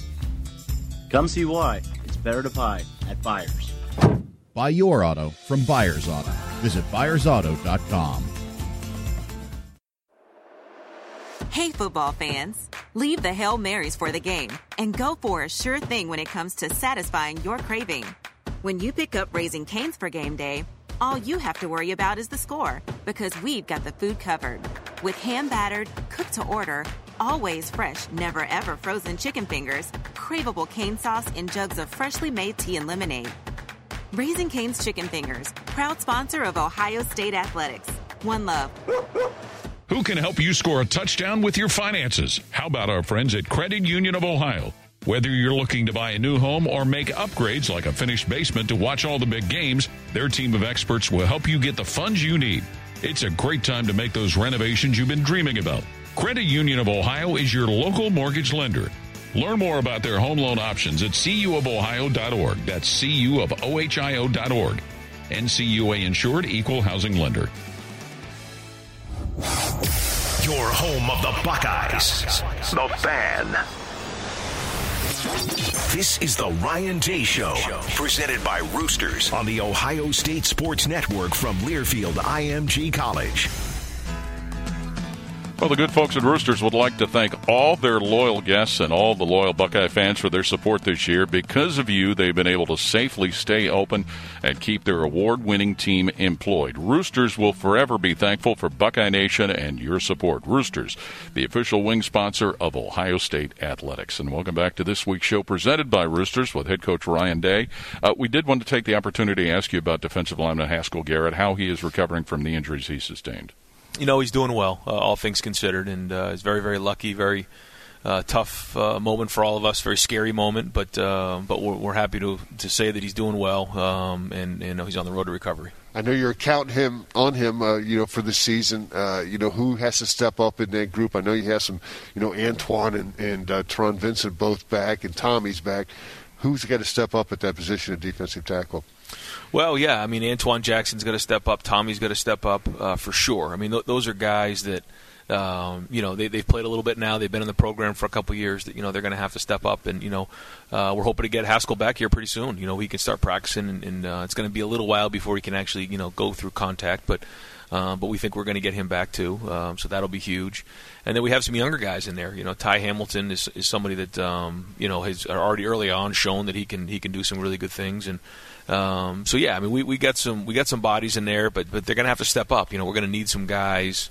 Come see why it's better to buy at Buyers. Buy your auto from Buyers Auto. Visit buyersauto.com. Hey, football fans. Leave the Hail Marys for the game and go for a sure thing when it comes to satisfying your craving. When you pick up Raising Canes for game day, all you have to worry about is the score because we've got the food covered. With hand battered, cooked to order, always fresh, never ever frozen chicken fingers, craveable cane sauce, and jugs of freshly made tea and lemonade. Raising Cane's Chicken Fingers, proud sponsor of Ohio State Athletics. One love. Who can help you score a touchdown with your finances? How about our friends at Credit Union of Ohio? Whether you're looking to buy a new home or make upgrades like a finished basement to watch all the big games, their team of experts will help you get the funds you need. It's a great time to make those renovations you've been dreaming about. Credit Union of Ohio is your local mortgage lender. Learn more about their home loan options at cuofohio.org. That's cuofohio.org. NCUA insured equal housing lender. Your home of the Buckeyes. The Fan. This is the Ryan Day Show, presented by Roosters on the Ohio State Sports Network from Learfield IMG College. Well, the good folks at Roosters would like to thank all their loyal guests and all the loyal Buckeye fans for their support this year. Because of you, they've been able to safely stay open and keep their award winning team employed. Roosters will forever be thankful for Buckeye Nation and your support. Roosters, the official wing sponsor of Ohio State Athletics. And welcome back to this week's show presented by Roosters with head coach Ryan Day. Uh, we did want to take the opportunity to ask you about defensive lineman Haskell Garrett, how he is recovering from the injuries he sustained you know, he's doing well, uh, all things considered, and uh, he's very, very lucky. Very uh, tough uh, moment for all of us. Very scary moment, but uh, but we're, we're, happy to to say that he's doing well, um, and he's on the road to recovery. I know you're counting him on him, uh, you know, for the season. you know, who has to step up in that group? I know you have some, you know, Antoine and and uh, Taron Vincent both back, and Tommy's back. Who's got to step up at that position of defensive tackle? Well, yeah. I mean, Antoine Jackson's going to step up. Tommy's going to step up uh, for sure. I mean, th- those are guys that. Um, you know they, they've played a little bit now. They've been in the program for a couple years. That you know they're going to have to step up, and you know uh, we're hoping to get Haskell back here pretty soon. You know he can start practicing, and, and uh, it's going to be a little while before he can actually you know go through contact. But uh, but we think we're going to get him back too, um, so that'll be huge. And then we have some younger guys in there. You know, Ty Hamilton is, is somebody that um, you know has already early on shown that he can he can do some really good things. And um, so yeah, I mean we, we got some we got some bodies in there, but but they're going to have to step up. You know, we're going to need some guys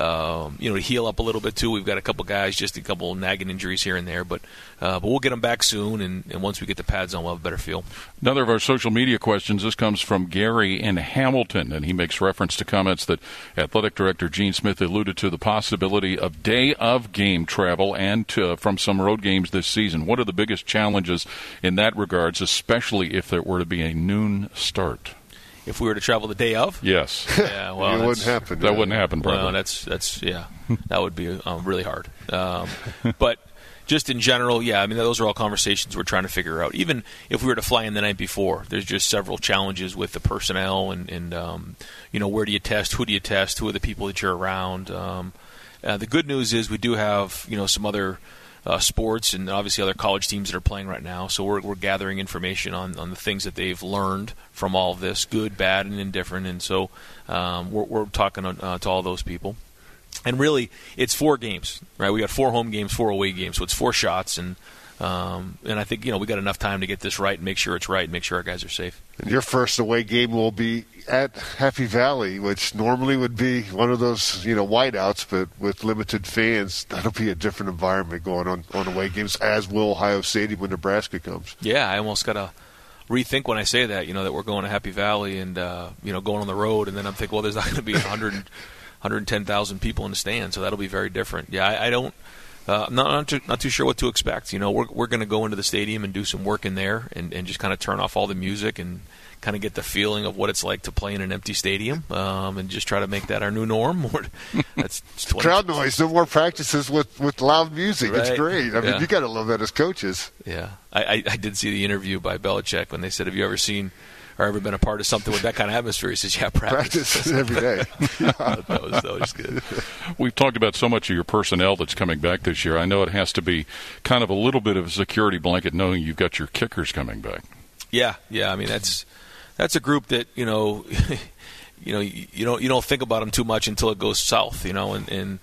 um, you know, to heal up a little bit too. We've got a couple guys, just a couple nagging injuries here and there, but uh, but we'll get them back soon. And, and, once we get the pads on, we'll have a better feel. Another of our social media questions. This comes from Gary in Hamilton, and he makes reference to comments that athletic director Gene Smith alluded to the possibility of day of game travel and to, from some road games this season. What are the biggest challenges in that regards, especially if there were to be a noon start? If we were to travel the day of. Yes. (laughs) Yeah. Well, it wouldn't happen. That wouldn't happen. Probably. Well, that's that's yeah. that would be um, really hard. Um, but just in general, yeah. I mean, those are all conversations we're trying to figure out. Even if we were to fly in the night before, there's just several challenges with the personnel and and um, you know where do you test, who do you test, who are the people that you're around. Um, uh, the good news is we do have you know some other uh, sports and obviously other college teams that are playing right now. So we're, we're gathering information on, on the things that they've learned from all of this, good, bad, and indifferent. And so um, we're, we're, talking uh, to all those people. And really, it's four games, right? We got four home games, four away games, so it's four shots, and um, and I think you know we got enough time to get this right and make sure it's right and make sure our guys are safe. And your first away game will be at Happy Valley, which normally would be one of those you know whiteouts, but with limited fans, that'll be a different environment going on on away games. As will Ohio Stadium when Nebraska comes. Yeah, I almost got to rethink when I say that. You know that we're going to Happy Valley and uh, you know going on the road, and then I'm thinking, well, there's not going to be 100, 110,000 (laughs) people in the stand, so that'll be very different. Yeah, I, I don't uh, I'm not not too, not too sure what to expect. You know, we're we're going to go into the stadium and do some work in there, and, and just kind of turn off all the music and kind of get the feeling of what it's like to play in an empty stadium, um, and just try to make that our new norm. (laughs) That's (laughs) crowd noise. No more practices with, with loud music. Right. It's great. I mean, you got to love that as coaches. Yeah, I, I, I did see the interview by Belichick when they said, "Have you ever seen?" Or ever been a part of something with that kind of atmosphere? He says, "Yeah, practice, practice every day." (laughs) that, was, that was good. We've talked about so much of your personnel that's coming back this year. I know it has to be kind of a little bit of a security blanket knowing you've got your kickers coming back. Yeah, yeah. I mean, that's that's a group that you know, (laughs) you know, you, you don't you don't think about them too much until it goes south, you know, and. and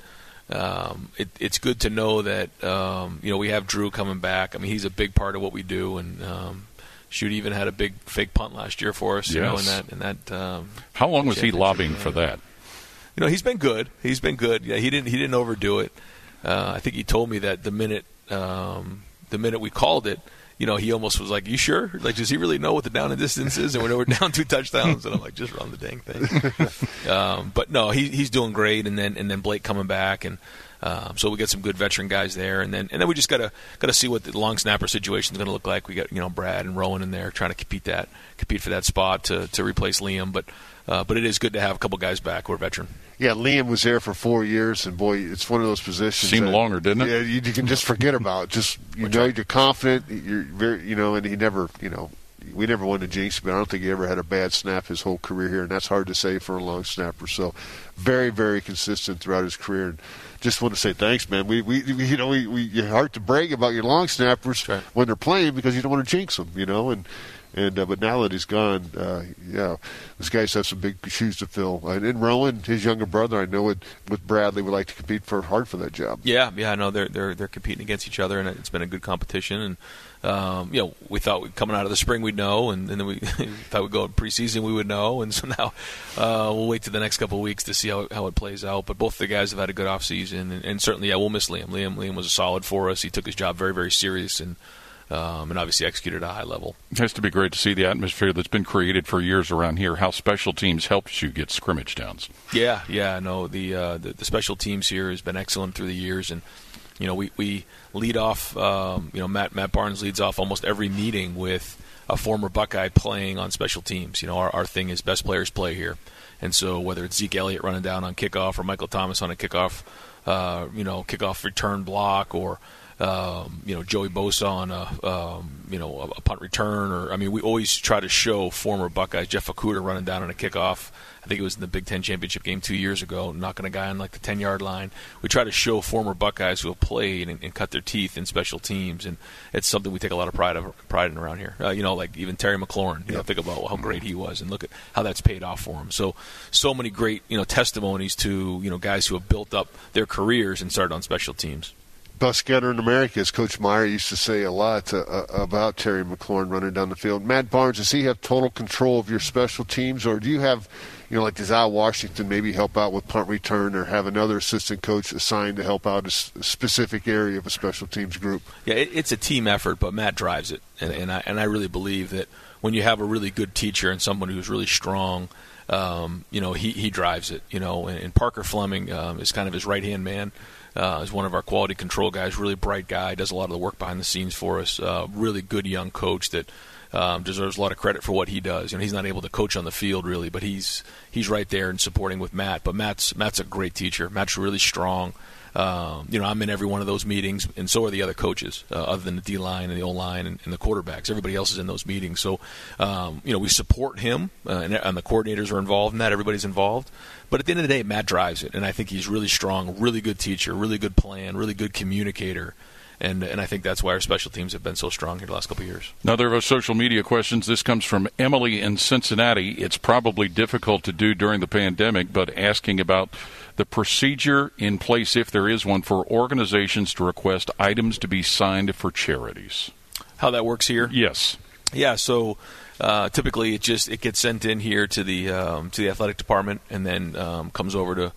um, it, it's good to know that um, you know we have Drew coming back. I mean, he's a big part of what we do, and um, shoot, even had a big fake punt last year for us. You know, in Yes. that in that. Um, How long was he lobbying for that? You know, he's been good. He's been good. Yeah, he didn't he didn't overdo it. Uh, I think he told me that the minute um, the minute we called it, you know, he almost was like, "You sure? Like, does he really know what the down and distance is?" And when we're (laughs) down two touchdowns, and I'm like, "Just run the dang thing." (laughs) um, but no, he, he's doing great. And then and then Blake coming back, and um, so we got some good veteran guys there. And then and then we just gotta gotta see what the long snapper situation is going to look like. We got you know Brad and Roen in there trying to compete that compete for that spot to to replace Liam, but. Uh, but it is good to have a couple guys back who are veteran. Yeah, Liam was there for four years, and boy, it's one of those positions. Seemed that- longer, didn't it? Yeah, you, you can just forget about. it. Just you know, you're confident. You're very, you know, and he never, you know, we never won the jinx, but I don't think he ever had a bad snap his whole career here, and that's hard to say for a long snapper. So, very, very consistent throughout his career. And just want to say thanks, man. We, we, we you know, we, we you're hard to brag about your long snappers when they're playing because you don't want to jinx them, you know, and. And uh, but now that he's gone, uh, yeah, those guys have some big shoes to fill. And, and Roen, his younger brother, I know with with Bradley would like to compete for hard for that job. Yeah, yeah, I know they're they're they're competing against each other, and it's been a good competition. And um, you know, we thought we- coming out of the spring we'd know, and, and then we (laughs) thought we'd go in preseason we would know, and so now uh, we'll wait to the next couple of weeks to see how it, how it plays out. But both the guys have had a good off season, and, and certainly, yeah, we'll miss Liam. Liam Liam was a solid for us. He took his job very very serious, and um, and obviously executed at a high level. It has to be great to see the atmosphere that's been created for years around here. How special teams helps you get scrimmage downs. Yeah, yeah, no, the, uh, the the special teams here has been excellent through the years, and you know we, we lead off. Um, you know, Matt Matt Barnes leads off almost every meeting with a former Buckeye playing on special teams. You know, our our thing is best players play here, and so whether it's Zeke Elliott running down on kickoff or Michael Thomas on a kickoff, uh, you know, kickoff return block or um, you know Joey Bosa on a um, you know a, punt return, or I mean, we always try to show former Buckeyes Jeff Okudah running down on a kickoff. I think it was in the Big Ten championship game two years ago, knocking a guy on like the ten yard line. We try to show former Buckeyes who have played and, and cut their teeth in special teams, and it's something we take a lot of pride of, pride in around here. Uh, you know, like even Terry McLaurin. You know, think about how great he was, and look at how that's paid off for him. So, so many great you know testimonies to you know guys who have built up their careers and started on special teams. Best getter in America, as Coach Meyer used to say a lot uh, uh, about Terry McLaurin running down the field. Matt Barnes, does he have total control of your special teams, or do you have, you know, like does Al Washington maybe help out with punt return, or have another assistant coach assigned to help out a specific area of a special teams group? Yeah, it, it's a team effort, but Matt drives it, and, and I and I really believe that when you have a really good teacher and someone who's really strong, um, you know, he he drives it. You know, and, and Parker Fleming um, is kind of his right hand man. Uh, is one of our quality control guys, really bright guy, does a lot of the work behind the scenes for us. Uh, really good young coach that um, deserves a lot of credit for what he does. You know, he's not able to coach on the field really, but he's he's right there and supporting with Matt. But Matt's Matt's a great teacher. Matt's really strong. Um, you know, I'm in every one of those meetings, and so are the other coaches, uh, other than the D line and the O line and, and the quarterbacks. Everybody else is in those meetings. So, um, you know, we support him, uh, and, and the coordinators are involved in that. Everybody's involved. But at the end of the day, Matt drives it, and I think he's really strong, really good teacher, really good plan, really good communicator. And, and I think that's why our special teams have been so strong here the last couple of years. Another of our social media questions. This comes from Emily in Cincinnati. It's probably difficult to do during the pandemic, but asking about the procedure in place, if there is one, for organizations to request items to be signed for charities. How that works here? Yes. Yeah. So uh, typically, it just it gets sent in here to the um, to the athletic department, and then um, comes over to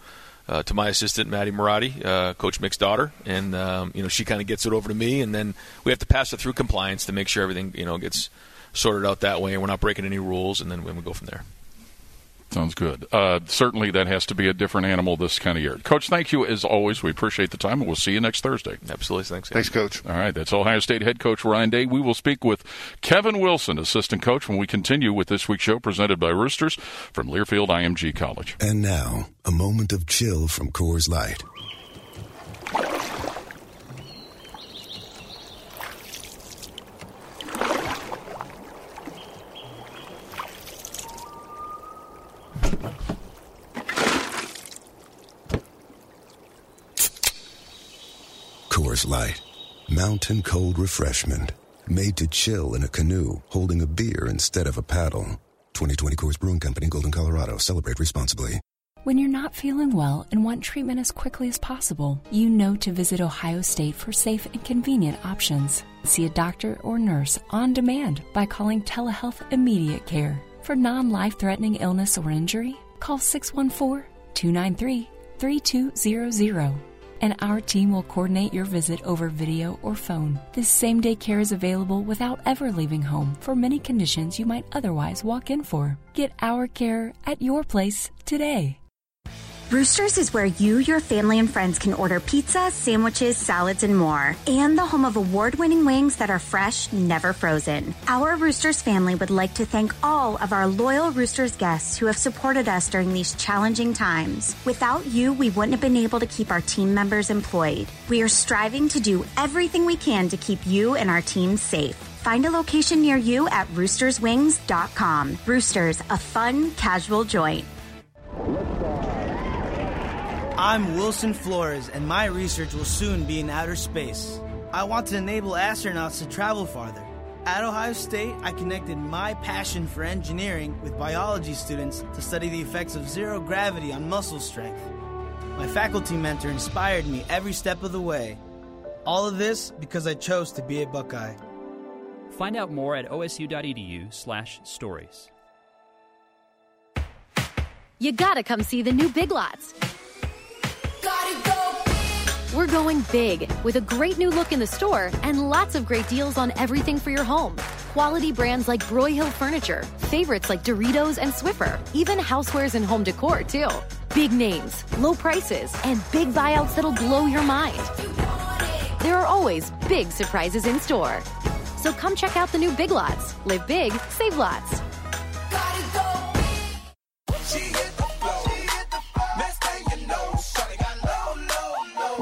uh, to my assistant Maddie Marotti, uh, Coach Mick's daughter, and um, you know she kind of gets it over to me, and then we have to pass it through compliance to make sure everything you know gets sorted out that way, and we're not breaking any rules, and then we go from there. Sounds good. Uh, certainly, that has to be a different animal this kind of year. Coach, thank you as always. We appreciate the time, and we'll see you next Thursday. Absolutely. Thanks. Thanks, Coach. All right. That's Ohio State head coach Ryan Day. We will speak with Kevin Wilson, assistant coach, when we continue with this week's show presented by Roosters from Learfield IMG College. And now, a moment of chill from Coors Light. Coors Light, mountain cold refreshment, made to chill in a canoe, holding a beer instead of a paddle. 2020 Coors Brewing Company, Golden, Colorado. Celebrate responsibly. When you're not feeling well and want treatment as quickly as possible, you know to visit Ohio State for safe and convenient options. See a doctor or nurse on demand by calling Telehealth Immediate Care. For non life threatening illness or injury, call 614 293 3200 and our team will coordinate your visit over video or phone. This same day care is available without ever leaving home for many conditions you might otherwise walk in for. Get our care at your place today. Roosters is where you, your family, and friends can order pizza, sandwiches, salads, and more. And the home of award winning wings that are fresh, never frozen. Our Roosters family would like to thank all of our loyal Roosters guests who have supported us during these challenging times. Without you, we wouldn't have been able to keep our team members employed. We are striving to do everything we can to keep you and our team safe. Find a location near you at roosterswings.com. Roosters, a fun, casual joint. I'm Wilson Flores, and my research will soon be in outer space. I want to enable astronauts to travel farther. At Ohio State, I connected my passion for engineering with biology students to study the effects of zero gravity on muscle strength. My faculty mentor inspired me every step of the way. All of this because I chose to be a Buckeye. Find out more at osu.edu/stories. You gotta come see the new Big Lots. We're going big with a great new look in the store and lots of great deals on everything for your home. Quality brands like Broyhill Furniture, favorites like Doritos and Swiffer, even housewares and home decor, too. Big names, low prices, and big buyouts that'll blow your mind. There are always big surprises in store. So come check out the new Big Lots. Live big, save lots.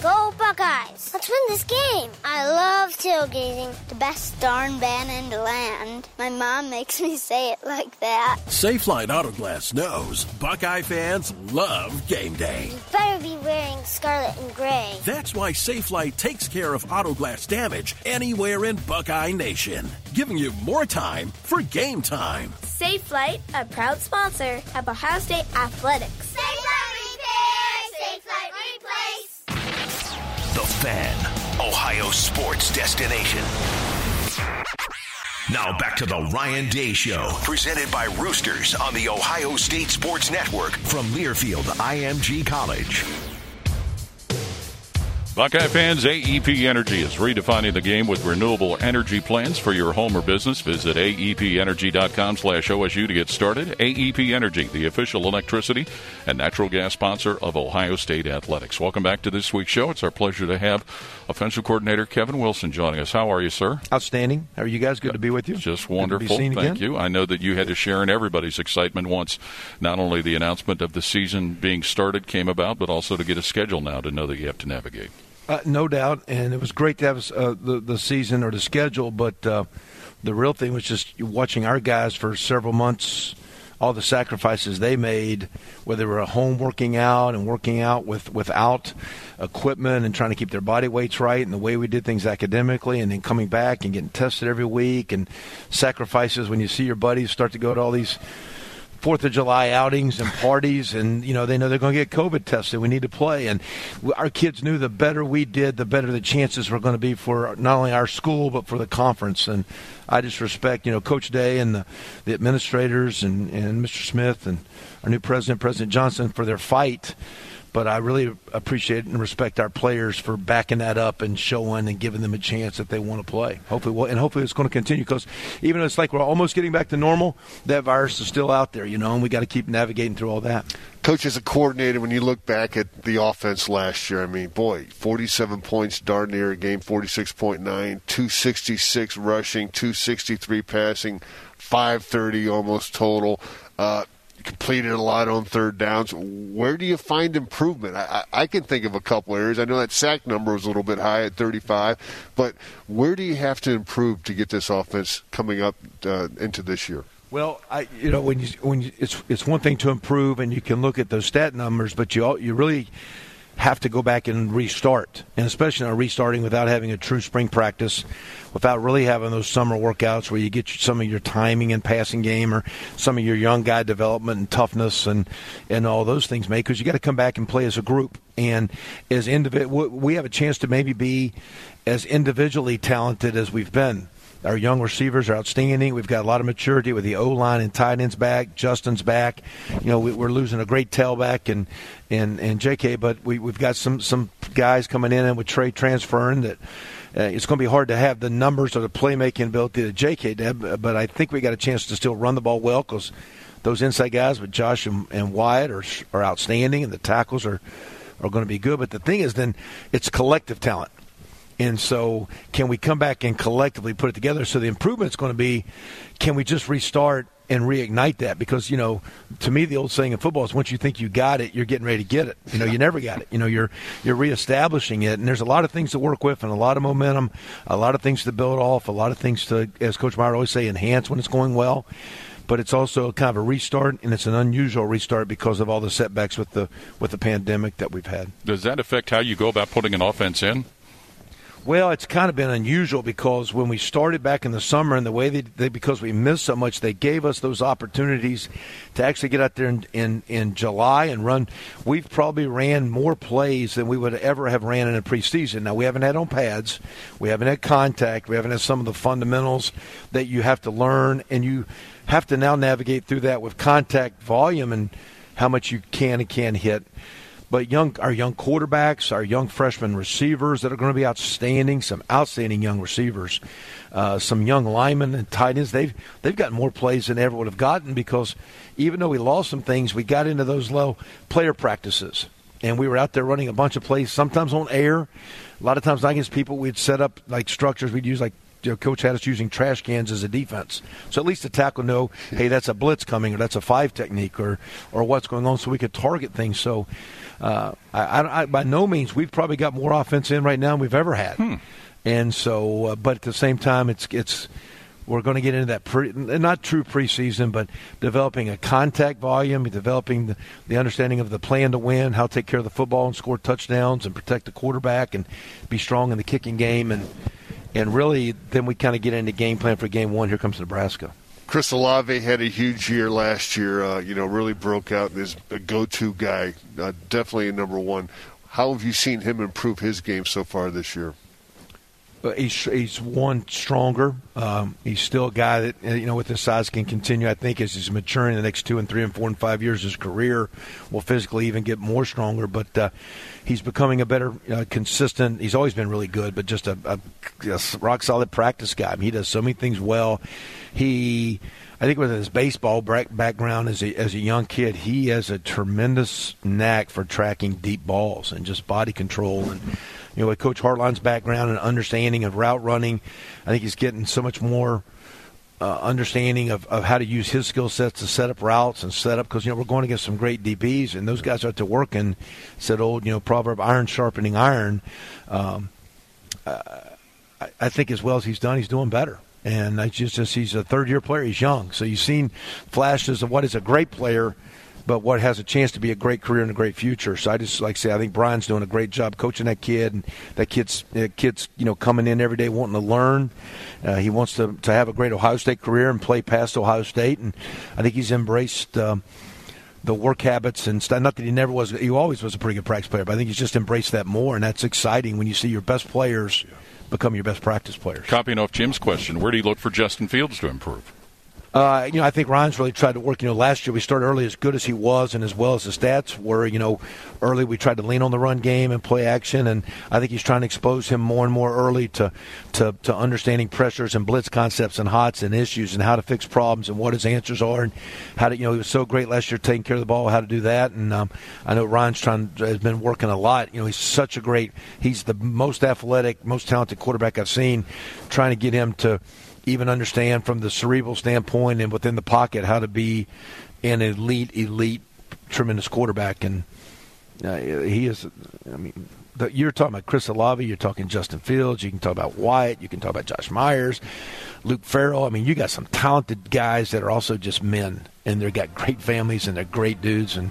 Go Buckeyes! Let's win this game. I love tailgating. The best darn band in the land. My mom makes me say it like that. Safelite Auto Glass knows Buckeye fans love game day. You better be wearing scarlet and gray. That's why Safelite takes care of auto glass damage anywhere in Buckeye Nation, giving you more time for game time. Safelite, a proud sponsor of Ohio State Athletics. Safe The Fan, Ohio sports destination. Now back to the Ryan Day Show, presented by Roosters on the Ohio State Sports Network from Learfield IMG College. Buckeye fans, AEP Energy is redefining the game with renewable energy plans for your home or business. Visit aepenergy.com slash OSU to get started. AEP Energy, the official electricity and natural gas sponsor of Ohio State Athletics. Welcome back to this week's show. It's our pleasure to have offensive coordinator Kevin Wilson joining us. How are you, sir? Outstanding. How are you guys? Good to be with you. Just wonderful. Thank again. you. I know that you had to share in everybody's excitement once not only the announcement of the season being started came about, but also to get a schedule now to know that you have to navigate. Uh, no doubt, and it was great to have uh, the the season or the schedule. But uh, the real thing was just watching our guys for several months, all the sacrifices they made, whether they were home working out and working out with without equipment and trying to keep their body weights right, and the way we did things academically, and then coming back and getting tested every week, and sacrifices when you see your buddies start to go to all these Fourth of July outings and parties, and you know they know they're going to get COVID tested. We need to play, and our kids knew the better we did, the better the chances were going to be for not only our school but for the conference. And I just respect you know Coach Day and the, the administrators and and Mr. Smith and our new president, President Johnson, for their fight but I really appreciate and respect our players for backing that up and showing and giving them a chance that they want to play. Hopefully, we'll, and hopefully it's going to continue because even though it's like we're almost getting back to normal, that virus is still out there, you know, and we got to keep navigating through all that. Coach, as a coordinator, when you look back at the offense last year, I mean, boy, 47 points darn near a game, 46.9, 266 rushing, 263 passing, 530 almost total. Uh, completed a lot on third downs. Where do you find improvement? I, I, can think of a couple areas. I know that sack number was a little bit high at 35, but where do you have to improve to get this offense coming up uh, into this year? Well, I, you know, when you when you, it's it's one thing to improve, and you can look at those stat numbers, but you you really have to go back and restart, and especially not restarting without having a true spring practice, without really having those summer workouts where you get some of your timing and passing game or some of your young guy development and toughness and and all those things made because you got to come back and play as a group and as individual we have a chance to maybe be as individually talented as we've been our young receivers are outstanding. We've got a lot of maturity with the O line and tight ends back. Justin's back. You know, we, are losing a great tailback and and and J.K. But we we've got some some guys coming in and with Trey transferring that. Uh, it's going to be hard to have the numbers or the playmaking ability that J.K. did, but I think we got a chance to still run the ball well because those inside guys with Josh and, and Wyatt are are outstanding, and the tackles are are going to be good. But the thing is, then it's collective talent. And so, can we come back and collectively put it together? So, the improvement is going to be can we just restart and reignite that? Because, you know, to me, the old saying in football is once you think you got it, you're getting ready to get it. You know, you never got it. You know, you're, you're reestablishing it. And there's a lot of things to work with and a lot of momentum, a lot of things to build off, a lot of things to, as Coach Meyer always say, enhance when it's going well but it's also kind of a restart, and it's an unusual restart because of all the setbacks with the with the pandemic that we've had. Does that affect how you go about putting an offense in? Well, it's kind of been unusual because when we started back in the summer and the way they, they because we missed so much, they gave us those opportunities to actually get out there in, in, in July and run. We've probably ran more plays than we would ever have ran in a preseason. Now, we haven't had on pads, we haven't had contact, we haven't had some of the fundamentals that you have to learn, and you have to now navigate through that with contact volume and how much you can and can't hit but young our young quarterbacks, our young freshman receivers that are going to be outstanding, some outstanding young receivers, uh, some young linemen and tight ends. They've they've got more plays than they ever would have gotten because even though we lost some things, we got into those low player practices and we were out there running a bunch of plays, sometimes on air. A lot of times, not against people, we'd set up like structures. We'd use like you know, coach had us using trash cans as a defense. So at least the tackle know, (laughs) hey, that's a blitz coming, or that's a five technique, or or what's going on, so we could target things. So uh, I, I, by no means we've probably got more offense in right now than we've ever had. Hmm. And so, uh, but at the same time, it's it's we're going to get into that pre, not true preseason, but developing a contact volume, developing the, the understanding of the plan to win, how to take care of the football and score touchdowns and protect the quarterback and be strong in the kicking game and and really then we kind of get into game plan for game one. Here comes Nebraska. Chris Olave had a huge year last year. Uh, you know, really broke out Is a go-to guy. Uh, definitely a number one. How have you seen him improve his game so far this year? He's he's one stronger. Um, he's still a guy that you know with his size can continue. I think as he's maturing the next two and three and four and five years, his career will physically even get more stronger. But uh, he's becoming a better, uh, consistent. He's always been really good, but just a, a, a rock solid practice guy. I mean, he does so many things well. He. I think with his baseball background as a, as a young kid, he has a tremendous knack for tracking deep balls and just body control and you know, with Coach Hartline's background and understanding of route running, I think he's getting so much more uh, understanding of, of how to use his skill sets to set up routes and set up because you know we're going against some great DBs and those guys are to work and said old you know proverb iron sharpening iron. Um, uh, I, I think as well as he's done, he's doing better. And I just, just he's a third year player. He's young, so you've seen flashes of what is a great player but what has a chance to be a great career and a great future. So I just like say I think Brian's doing a great job coaching that kid, and that kid's that kid's you know coming in every day wanting to learn. Uh, he wants to to have a great Ohio State career and play past Ohio State, and I think he's embraced. Um, the work habits and stuff. Not that he never was, he always was a pretty good practice player, but I think he's just embraced that more, and that's exciting when you see your best players become your best practice players. Copying off Jim's question, where do you look for Justin Fields to improve? Uh, you know, I think Ryan's really tried to work. You know, last year we started early as good as he was and as well as the stats were. You know, early we tried to lean on the run game and play action, and I think he's trying to expose him more and more early to to, to understanding pressures and blitz concepts and hots and issues and how to fix problems and what his answers are and how to. You know, he was so great last year taking care of the ball, how to do that, and um, I know Ryan's trying has been working a lot. You know, he's such a great. He's the most athletic, most talented quarterback I've seen. Trying to get him to even understand from the cerebral standpoint and within the pocket how to be an elite, elite, tremendous quarterback. And uh, he is. I mean, the, you're talking about Chris Olave. You're talking Justin Fields. You can talk about Wyatt. You can talk about Josh Myers, Luke Farrell. I mean, you got some talented guys that are also just men, and they've got great families and they're great dudes. And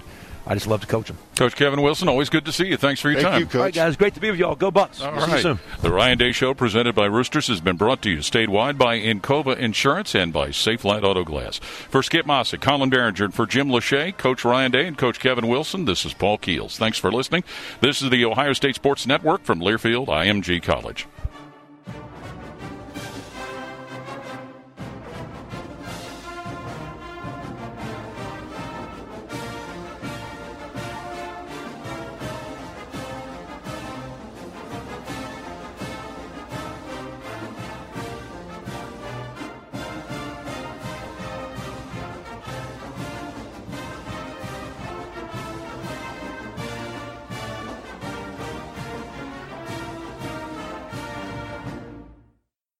I just love to coach them. Coach Kevin Wilson, always good to see you. Thanks for your Thank time. you, Coach. All right, guys, great to be with y'all. Go Bucks. All we'll right. See you soon. The Ryan Day Show, presented by Roosters, has been brought to you statewide by Encova Insurance and by Safelite Auto Glass. For Skip Mosic, Colin Derringer, and for Jim Lachey, Coach Ryan Day, and Coach Kevin Wilson, this is Paul Keels. Thanks for listening. This is the Ohio State Sports Network from Learfield IMG College.